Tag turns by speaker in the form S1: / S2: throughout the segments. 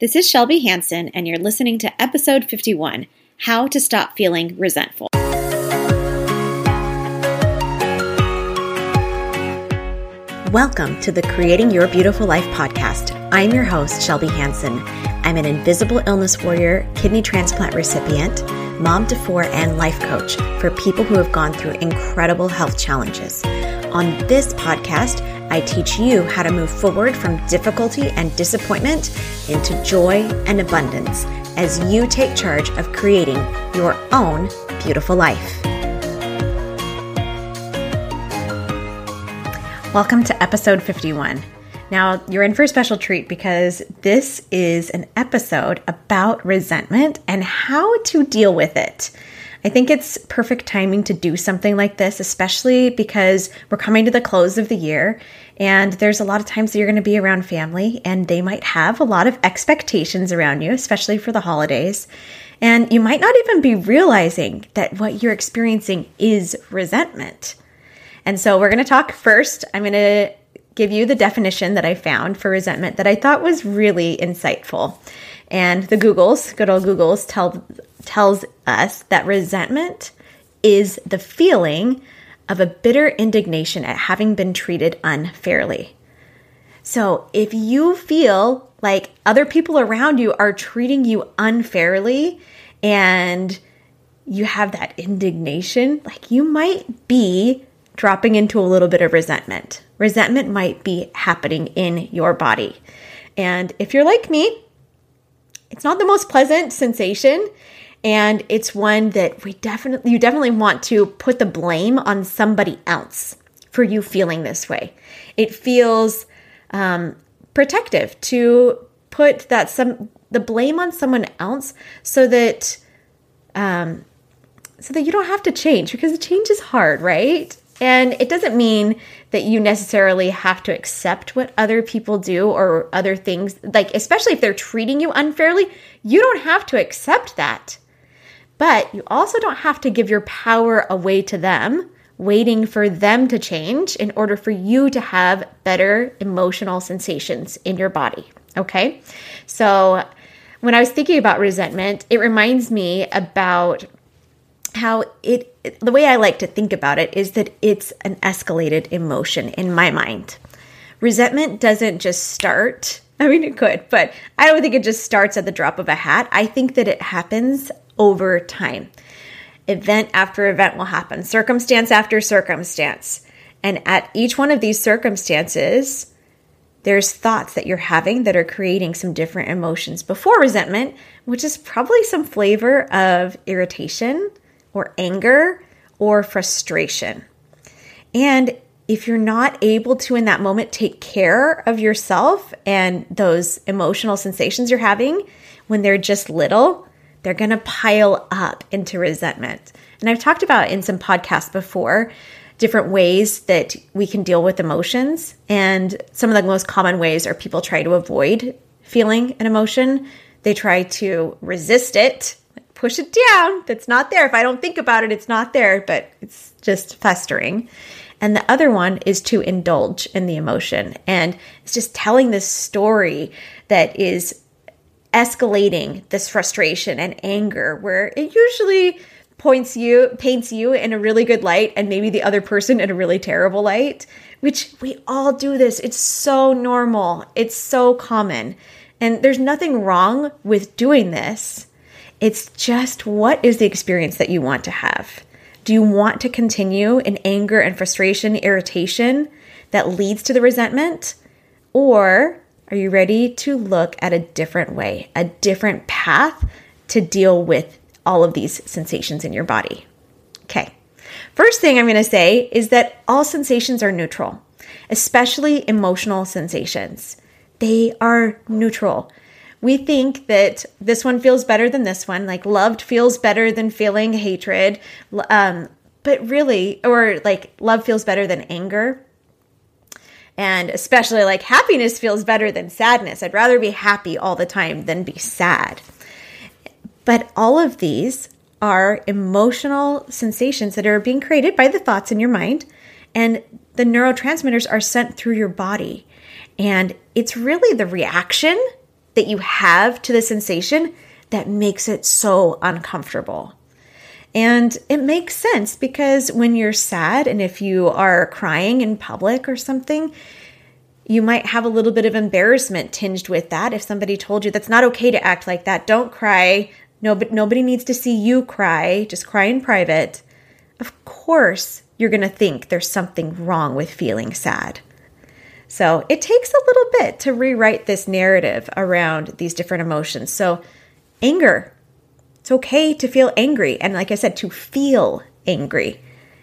S1: This is Shelby Hanson, and you're listening to episode 51 How to Stop Feeling Resentful. Welcome to the Creating Your Beautiful Life podcast. I'm your host, Shelby Hanson. I'm an invisible illness warrior, kidney transplant recipient, mom to four, and life coach for people who have gone through incredible health challenges. On this podcast, I teach you how to move forward from difficulty and disappointment into joy and abundance as you take charge of creating your own beautiful life. Welcome to episode 51. Now, you're in for a special treat because this is an episode about resentment and how to deal with it. I think it's perfect timing to do something like this, especially because we're coming to the close of the year and there's a lot of times that you're going to be around family and they might have a lot of expectations around you, especially for the holidays. And you might not even be realizing that what you're experiencing is resentment. And so we're going to talk first. I'm going to give you the definition that I found for resentment that I thought was really insightful. And the Googles, good old Googles, tell tells us that resentment is the feeling of a bitter indignation at having been treated unfairly. So if you feel like other people around you are treating you unfairly and you have that indignation, like you might be dropping into a little bit of resentment. Resentment might be happening in your body. And if you're like me, it's not the most pleasant sensation and it's one that we definitely you definitely want to put the blame on somebody else for you feeling this way. It feels um, protective to put that some the blame on someone else so that um, so that you don't have to change because the change is hard right? And it doesn't mean that you necessarily have to accept what other people do or other things like especially if they're treating you unfairly you don't have to accept that but you also don't have to give your power away to them, waiting for them to change in order for you to have better emotional sensations in your body. Okay. So when I was thinking about resentment, it reminds me about how it, the way I like to think about it is that it's an escalated emotion in my mind. Resentment doesn't just start I mean, it could, but I don't think it just starts at the drop of a hat. I think that it happens over time. Event after event will happen, circumstance after circumstance. And at each one of these circumstances, there's thoughts that you're having that are creating some different emotions before resentment, which is probably some flavor of irritation or anger or frustration. And if you're not able to in that moment take care of yourself and those emotional sensations you're having when they're just little, they're going to pile up into resentment. And I've talked about in some podcasts before different ways that we can deal with emotions. And some of the most common ways are people try to avoid feeling an emotion, they try to resist it, push it down. That's not there. If I don't think about it, it's not there, but it's just festering. And the other one is to indulge in the emotion. And it's just telling this story that is escalating this frustration and anger where it usually points you paints you in a really good light and maybe the other person in a really terrible light which we all do this. It's so normal. It's so common. And there's nothing wrong with doing this. It's just what is the experience that you want to have? Do you want to continue in anger and frustration irritation that leads to the resentment? Or are you ready to look at a different way, a different path to deal with all of these sensations in your body? Okay. First thing I'm going to say is that all sensations are neutral, especially emotional sensations. They are neutral. We think that this one feels better than this one, like loved feels better than feeling hatred, um, but really, or like love feels better than anger. And especially like happiness feels better than sadness. I'd rather be happy all the time than be sad. But all of these are emotional sensations that are being created by the thoughts in your mind, and the neurotransmitters are sent through your body. And it's really the reaction that you have to the sensation that makes it so uncomfortable. And it makes sense because when you're sad and if you are crying in public or something, you might have a little bit of embarrassment tinged with that. If somebody told you that's not okay to act like that, don't cry. No, but nobody needs to see you cry. Just cry in private. Of course, you're going to think there's something wrong with feeling sad. So it takes a little bit to rewrite this narrative around these different emotions. So, anger, it's okay to feel angry. And like I said, to feel angry.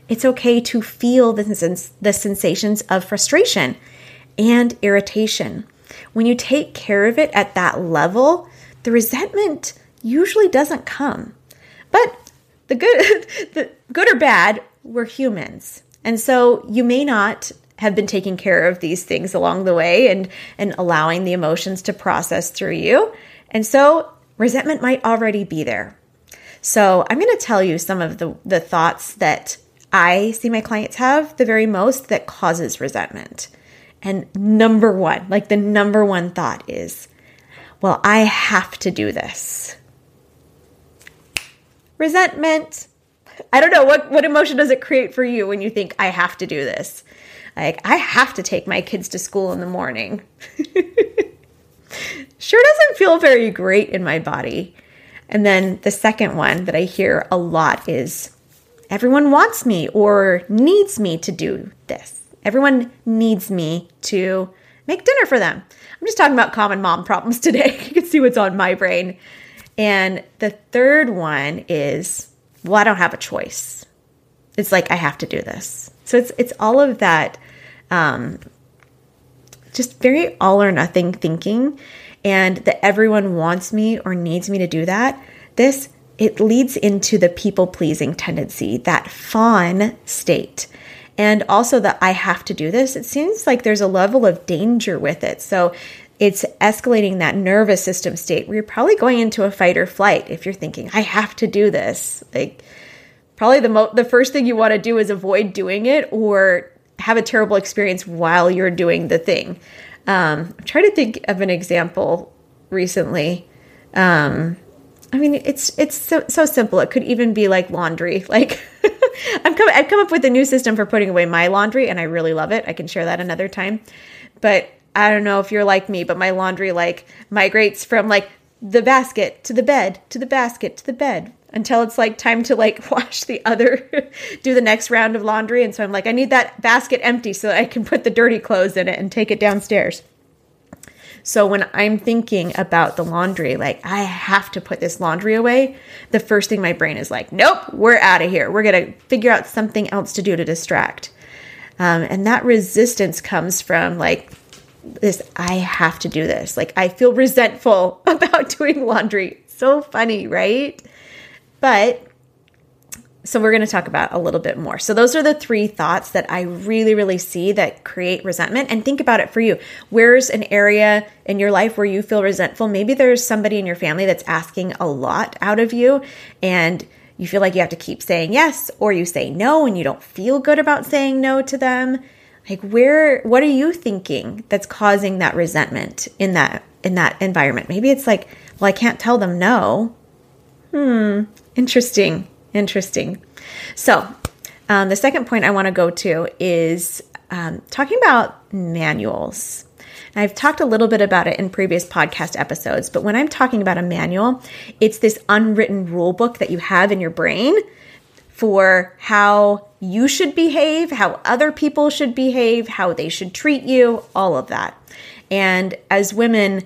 S1: It's okay to feel the, the sensations of frustration and irritation. When you take care of it at that level, the resentment usually doesn't come. But the good, the good or bad, we're humans. And so you may not have been taking care of these things along the way and, and allowing the emotions to process through you. And so resentment might already be there. So I'm going to tell you some of the, the thoughts that I see my clients have the very most that causes resentment. And number one, like the number one thought is, well, I have to do this. Resentment. I don't know what, what emotion does it create for you when you think I have to do this? Like, I have to take my kids to school in the morning. sure doesn't feel very great in my body. And then the second one that I hear a lot is everyone wants me or needs me to do this. Everyone needs me to make dinner for them. I'm just talking about common mom problems today. you can see what's on my brain. And the third one is, well, I don't have a choice. It's like I have to do this. So it's it's all of that um, just very all or nothing thinking and that everyone wants me or needs me to do that, this it leads into the people pleasing tendency, that fawn state. And also that I have to do this. It seems like there's a level of danger with it. So it's escalating that nervous system state where you're probably going into a fight or flight if you're thinking, I have to do this. Like, probably the mo- the first thing you want to do is avoid doing it or have a terrible experience while you're doing the thing. Um, I'm trying to think of an example recently. Um, I mean, it's it's so, so simple. It could even be like laundry. Like I've come I've come up with a new system for putting away my laundry, and I really love it. I can share that another time. But I don't know if you're like me, but my laundry like migrates from like the basket to the bed to the basket to the bed until it's like time to like wash the other do the next round of laundry. And so i'm like i need that basket empty so i can put the dirty clothes in it and take it downstairs. So when i'm thinking about the laundry like i have to put this laundry away the first thing my brain is like nope we're out of here. We're gonna figure out something else to do to distract. Um, and that resistance comes from like this i have to do this. Like i feel resentful about doing laundry. So funny right but so we're going to talk about a little bit more. So those are the three thoughts that I really really see that create resentment and think about it for you. Where's an area in your life where you feel resentful? Maybe there's somebody in your family that's asking a lot out of you and you feel like you have to keep saying yes or you say no and you don't feel good about saying no to them. Like where what are you thinking that's causing that resentment in that in that environment? Maybe it's like, well I can't tell them no. Hmm, interesting. Interesting. So, um, the second point I want to go to is um, talking about manuals. And I've talked a little bit about it in previous podcast episodes, but when I'm talking about a manual, it's this unwritten rule book that you have in your brain for how you should behave, how other people should behave, how they should treat you, all of that. And as women,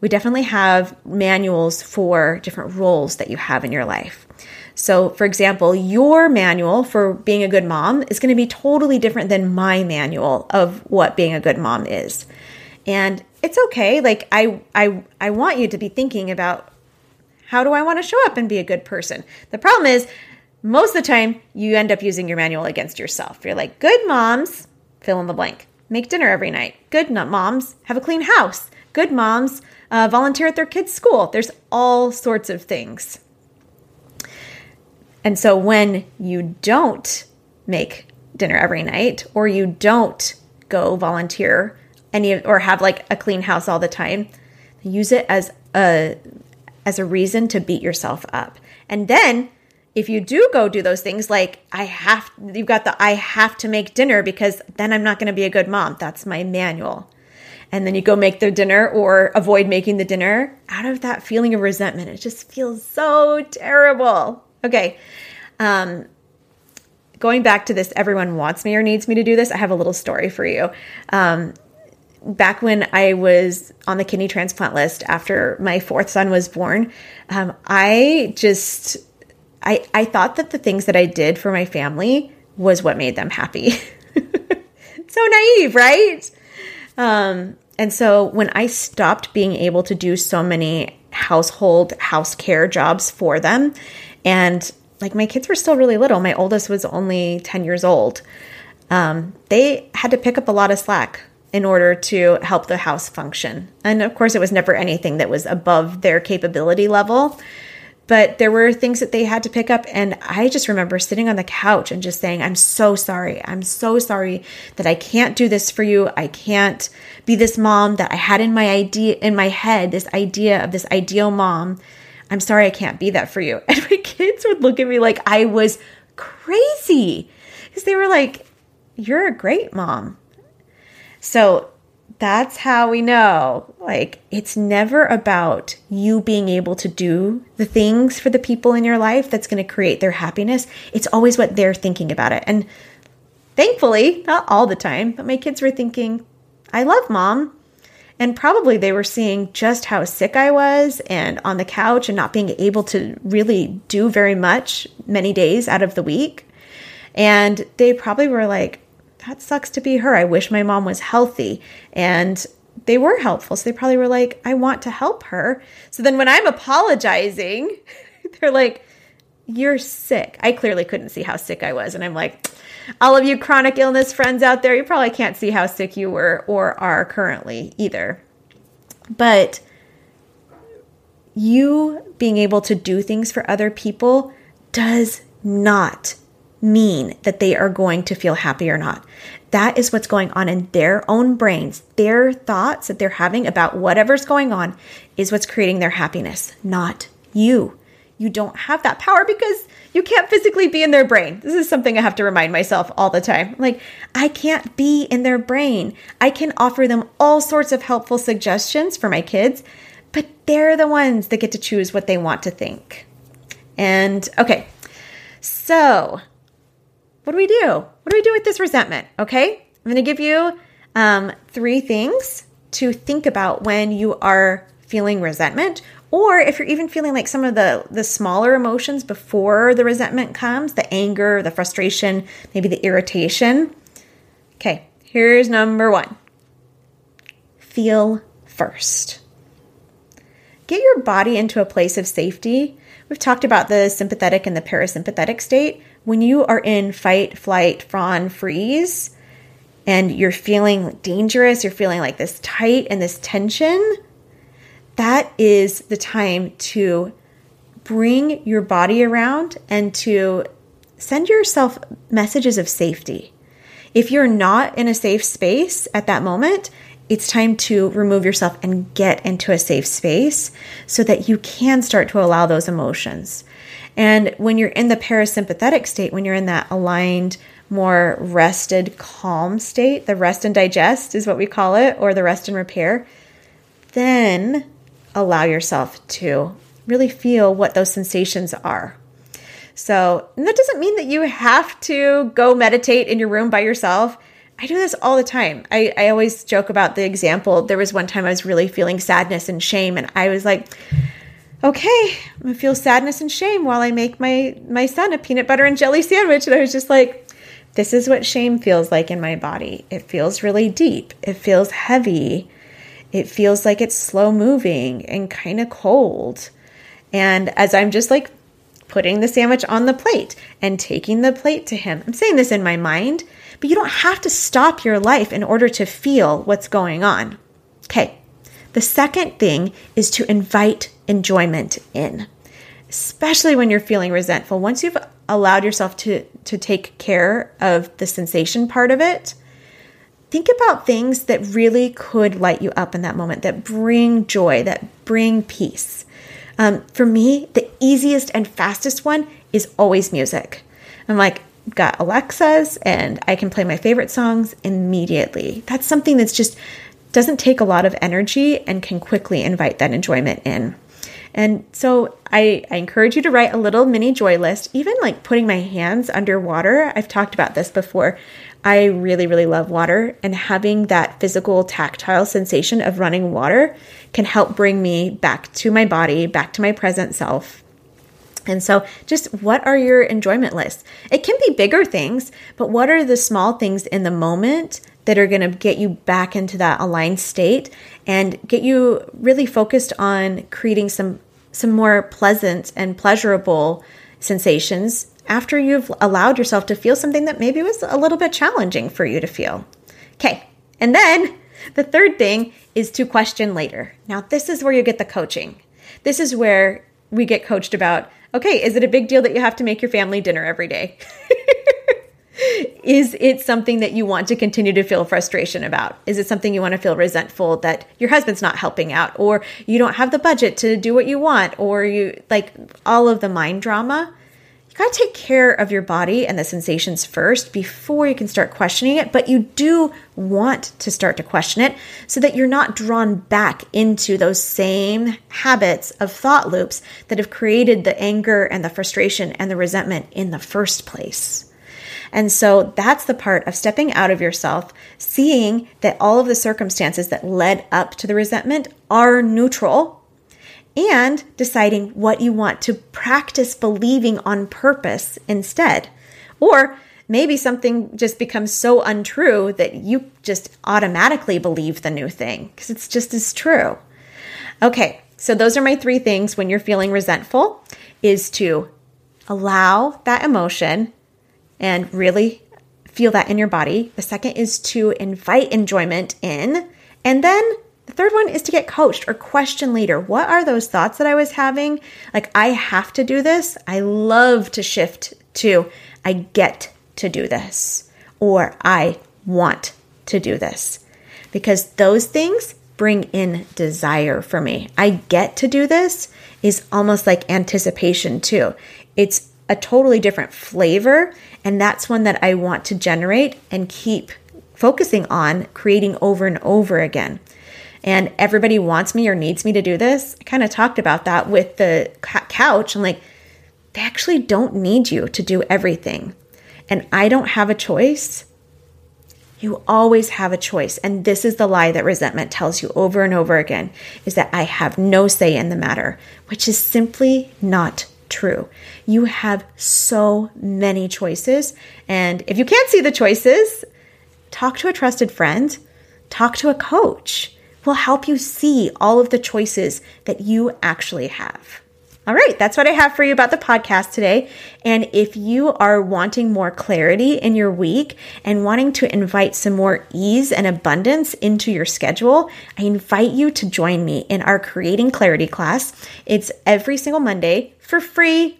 S1: we definitely have manuals for different roles that you have in your life. So, for example, your manual for being a good mom is going to be totally different than my manual of what being a good mom is. And it's okay. Like I I I want you to be thinking about how do I want to show up and be a good person? The problem is most of the time you end up using your manual against yourself. You're like, good moms, fill in the blank. Make dinner every night. Good moms, have a clean house. Good moms, uh, volunteer at their kids' school. There's all sorts of things. And so when you don't make dinner every night or you don't go volunteer any or have like a clean house all the time, use it as a as a reason to beat yourself up. And then if you do go do those things like I have you've got the I have to make dinner because then I'm not going to be a good mom. That's my manual. And then you go make the dinner or avoid making the dinner out of that feeling of resentment. It just feels so terrible. Okay. Um going back to this everyone wants me or needs me to do this, I have a little story for you. Um back when I was on the kidney transplant list after my fourth son was born, um, I just I I thought that the things that I did for my family was what made them happy. so naive, right? Um, and so when I stopped being able to do so many household house care jobs for them, and like my kids were still really little, my oldest was only ten years old. Um, they had to pick up a lot of slack in order to help the house function. And of course, it was never anything that was above their capability level. But there were things that they had to pick up. And I just remember sitting on the couch and just saying, I'm so sorry. I'm so sorry that I can't do this for you. I can't be this mom that I had in my idea, in my head, this idea of this ideal mom. I'm sorry I can't be that for you. And my kids would look at me like I was crazy because they were like, You're a great mom. So that's how we know like it's never about you being able to do the things for the people in your life that's going to create their happiness. It's always what they're thinking about it. And thankfully, not all the time, but my kids were thinking, I love mom. And probably they were seeing just how sick I was and on the couch and not being able to really do very much many days out of the week. And they probably were like, that sucks to be her. I wish my mom was healthy. And they were helpful. So they probably were like, I want to help her. So then when I'm apologizing, they're like, You're sick. I clearly couldn't see how sick I was. And I'm like, All of you chronic illness friends out there, you probably can't see how sick you were or are currently either. But you being able to do things for other people does not mean that they are going to feel happy or not. That is what's going on in their own brains. Their thoughts that they're having about whatever's going on is what's creating their happiness, not you. You don't have that power because you can't physically be in their brain. This is something I have to remind myself all the time. Like, I can't be in their brain. I can offer them all sorts of helpful suggestions for my kids, but they're the ones that get to choose what they want to think. And okay, so what do we do? What do we do with this resentment? Okay, I'm to give you um, three things to think about when you are feeling resentment or if you're even feeling like some of the the smaller emotions before the resentment comes the anger the frustration maybe the irritation. Okay here's number 1 feel first. Get your body into a place of safety. We've talked about the sympathetic and the parasympathetic state. When you are in fight, flight, fawn, freeze, and you're feeling dangerous, you're feeling like this tight and this tension, that is the time to bring your body around and to send yourself messages of safety. If you're not in a safe space at that moment, it's time to remove yourself and get into a safe space so that you can start to allow those emotions. And when you're in the parasympathetic state, when you're in that aligned, more rested, calm state, the rest and digest is what we call it, or the rest and repair, then allow yourself to really feel what those sensations are. So, that doesn't mean that you have to go meditate in your room by yourself. I do this all the time. I, I always joke about the example. There was one time I was really feeling sadness and shame, and I was like, okay, I'm gonna feel sadness and shame while I make my my son a peanut butter and jelly sandwich. And I was just like, this is what shame feels like in my body. It feels really deep. It feels heavy. It feels like it's slow moving and kind of cold. And as I'm just like putting the sandwich on the plate and taking the plate to him, I'm saying this in my mind, but you don't have to stop your life in order to feel what's going on. Okay. The second thing is to invite enjoyment in, especially when you're feeling resentful. Once you've allowed yourself to, to take care of the sensation part of it, think about things that really could light you up in that moment, that bring joy, that bring peace. Um, for me, the easiest and fastest one is always music. I'm like, got Alexa's and I can play my favorite songs immediately. That's something that's just doesn't take a lot of energy and can quickly invite that enjoyment in. And so I, I, encourage you to write a little mini joy list, even like putting my hands underwater. I've talked about this before. I really, really love water, and having that physical, tactile sensation of running water can help bring me back to my body, back to my present self. And so, just what are your enjoyment lists? It can be bigger things, but what are the small things in the moment that are going to get you back into that aligned state and get you really focused on creating some some more pleasant and pleasurable sensations after you've allowed yourself to feel something that maybe was a little bit challenging for you to feel. Okay, and then the third thing is to question later. Now, this is where you get the coaching. This is where we get coached about okay, is it a big deal that you have to make your family dinner every day? is it something that you want to continue to feel frustration about? Is it something you want to feel resentful that your husband's not helping out or you don't have the budget to do what you want or you like all of the mind drama? Got to take care of your body and the sensations first before you can start questioning it. But you do want to start to question it so that you're not drawn back into those same habits of thought loops that have created the anger and the frustration and the resentment in the first place. And so that's the part of stepping out of yourself, seeing that all of the circumstances that led up to the resentment are neutral and deciding what you want to practice believing on purpose instead. Or maybe something just becomes so untrue that you just automatically believe the new thing because it's just as true. Okay, so those are my three things when you're feeling resentful is to allow that emotion and really feel that in your body. The second is to invite enjoyment in and then the third one is to get coached or question later. What are those thoughts that I was having? Like, I have to do this. I love to shift to, I get to do this, or I want to do this. Because those things bring in desire for me. I get to do this is almost like anticipation, too. It's a totally different flavor, and that's one that I want to generate and keep focusing on creating over and over again and everybody wants me or needs me to do this. I kind of talked about that with the couch. I'm like, they actually don't need you to do everything. And I don't have a choice. You always have a choice. And this is the lie that resentment tells you over and over again is that I have no say in the matter, which is simply not true. You have so many choices. And if you can't see the choices, talk to a trusted friend, talk to a coach will help you see all of the choices that you actually have. All right, that's what I have for you about the podcast today. And if you are wanting more clarity in your week and wanting to invite some more ease and abundance into your schedule, I invite you to join me in our Creating Clarity class. It's every single Monday for free.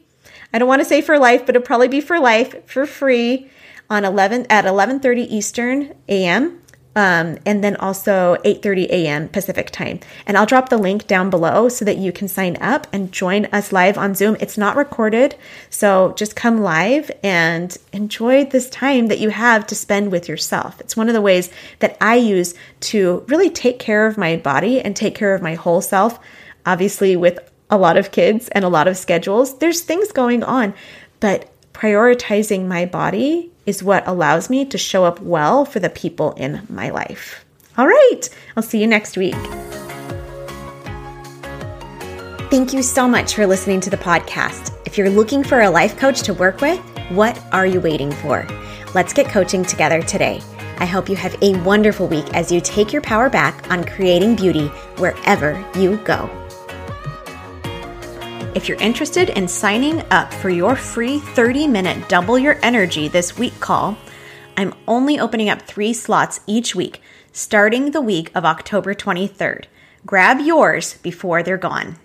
S1: I don't want to say for life, but it'll probably be for life for free on 11 at 11:30 Eastern AM um, and then also 8.30 a.m pacific time. And i'll drop the link down below so that you can sign up and join us live on zoom. It's not recorded so just come live and enjoy this time that you have to spend with yourself. It's one of the ways that i use to really take care of my body and take care of my whole self obviously with a lot of kids and a lot of schedules. There's things going on but prioritizing my body is what allows me to show up well for the people in my life. All right, I'll see you next week. Thank you so much for listening to the podcast. If you're looking for a life coach to work with, what are you waiting for? Let's get coaching together today. I hope you have a wonderful week as you take your power back on creating beauty wherever you go. If you're interested in signing up for your free 30 minute double your energy this week call, I'm only opening up three slots each week, starting the week of October 23rd. Grab yours before they're gone.